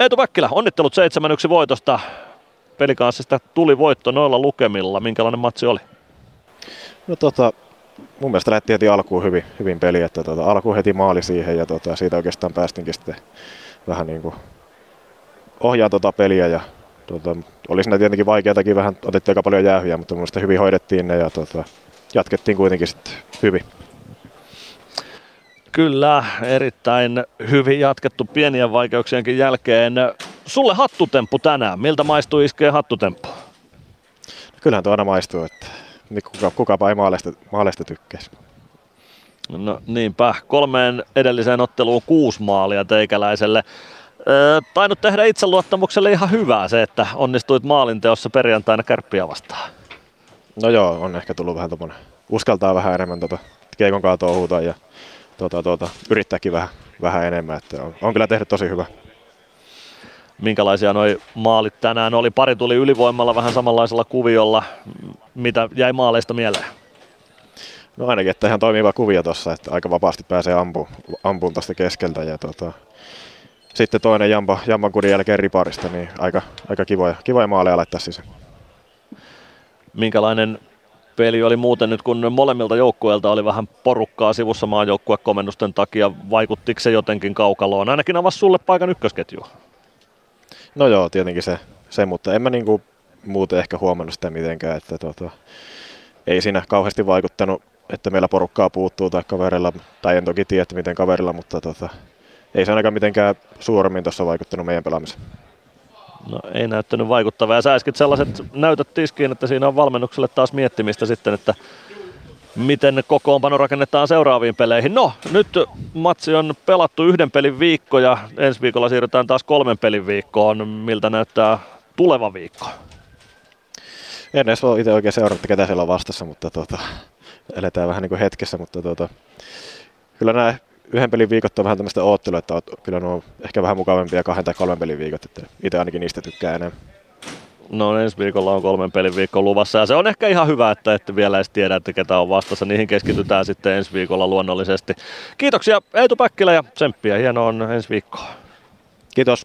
Eetu Päkkilä, onnittelut 7-1 voitosta. Pelikanssista tuli voitto noilla lukemilla. Minkälainen matsi oli? No tota, mun mielestä lähti heti alkuun hyvin, hyvin peli, että tota, alkuun heti maali siihen ja tota, siitä oikeastaan päästinkin sitten vähän niin kuin ohjaa tota peliä ja tota, oli siinä tietenkin vaikeatakin vähän, otettiin aika paljon jäähyjä, mutta mun mielestä hyvin hoidettiin ne ja tota, jatkettiin kuitenkin sitten hyvin. Kyllä, erittäin hyvin jatkettu pienien vaikeuksienkin jälkeen. Sulle hattutemppu tänään. Miltä maistuu iskeä hattutemppu? Kyllähän tuo aina maistuu, että kuka, kukapa ei maaleista, maaleista tykkäisi. No niinpä, kolmeen edelliseen otteluun kuusi maalia teikäläiselle. Öö, tainnut tehdä itseluottamukselle ihan hyvää se, että onnistuit maalinteossa perjantaina kärppiä vastaan. No joo, on ehkä tullut vähän tommonen, uskaltaa vähän enemmän tota keikon touhuuta ja tota, tota, yrittääkin vähän, vähän enemmän. Että on, on kyllä tehnyt tosi hyvä. Minkälaisia noi maalit tänään oli? Pari tuli ylivoimalla vähän samanlaisella kuviolla. Mitä jäi maaleista mieleen? No ainakin, että ihan toimiva kuvio tuossa, että aika vapaasti pääsee ampuun, ampuun tuosta keskeltä. Ja tota, sitten toinen Jampa, Jampan kudin jälkeen riparista, niin aika, aika kivoja, kivoja maaleja laittaa sisään. Minkälainen peli oli muuten nyt, kun molemmilta joukkueilta oli vähän porukkaa sivussa maajoukkuekomennusten takia. Vaikuttiko se jotenkin kaukaloon? Ainakin avasi sulle paikan ykkösketju. No joo, tietenkin se, se mutta en mä niinku muuten ehkä huomannut sitä mitenkään, että tota, ei siinä kauheasti vaikuttanut, että meillä porukkaa puuttuu tai kaverilla, tai en toki tiedä, miten kaverilla, mutta tota, ei se ainakaan mitenkään suuremmin tuossa vaikuttanut meidän pelaamiseen. No ei näyttänyt vaikuttavaa. Ja sä äsken sellaiset näytöt tiskiin, että siinä on valmennukselle taas miettimistä sitten, että miten kokoonpano rakennetaan seuraaviin peleihin. No, nyt matsi on pelattu yhden pelin viikko ja ensi viikolla siirrytään taas kolmen pelin viikkoon. Miltä näyttää tuleva viikko? En edes voi itse oikein seurata, ketä siellä on vastassa, mutta tuota, eletään vähän niin kuin hetkessä, mutta tuota, kyllä nämä yhden pelin viikot on vähän tämmöistä oottelua, että kyllä nuo on ehkä vähän mukavampia kahden tai kolmen pelin viikot, että itse ainakin niistä tykkää enemmän. No ensi viikolla on kolmen pelin viikko luvassa ja se on ehkä ihan hyvä, että ette vielä edes tiedä, että ketä on vastassa. Niihin keskitytään sitten ensi viikolla luonnollisesti. Kiitoksia Eetu Päkkilä ja tsemppiä. Hienoa on ensi viikkoa. Kiitos.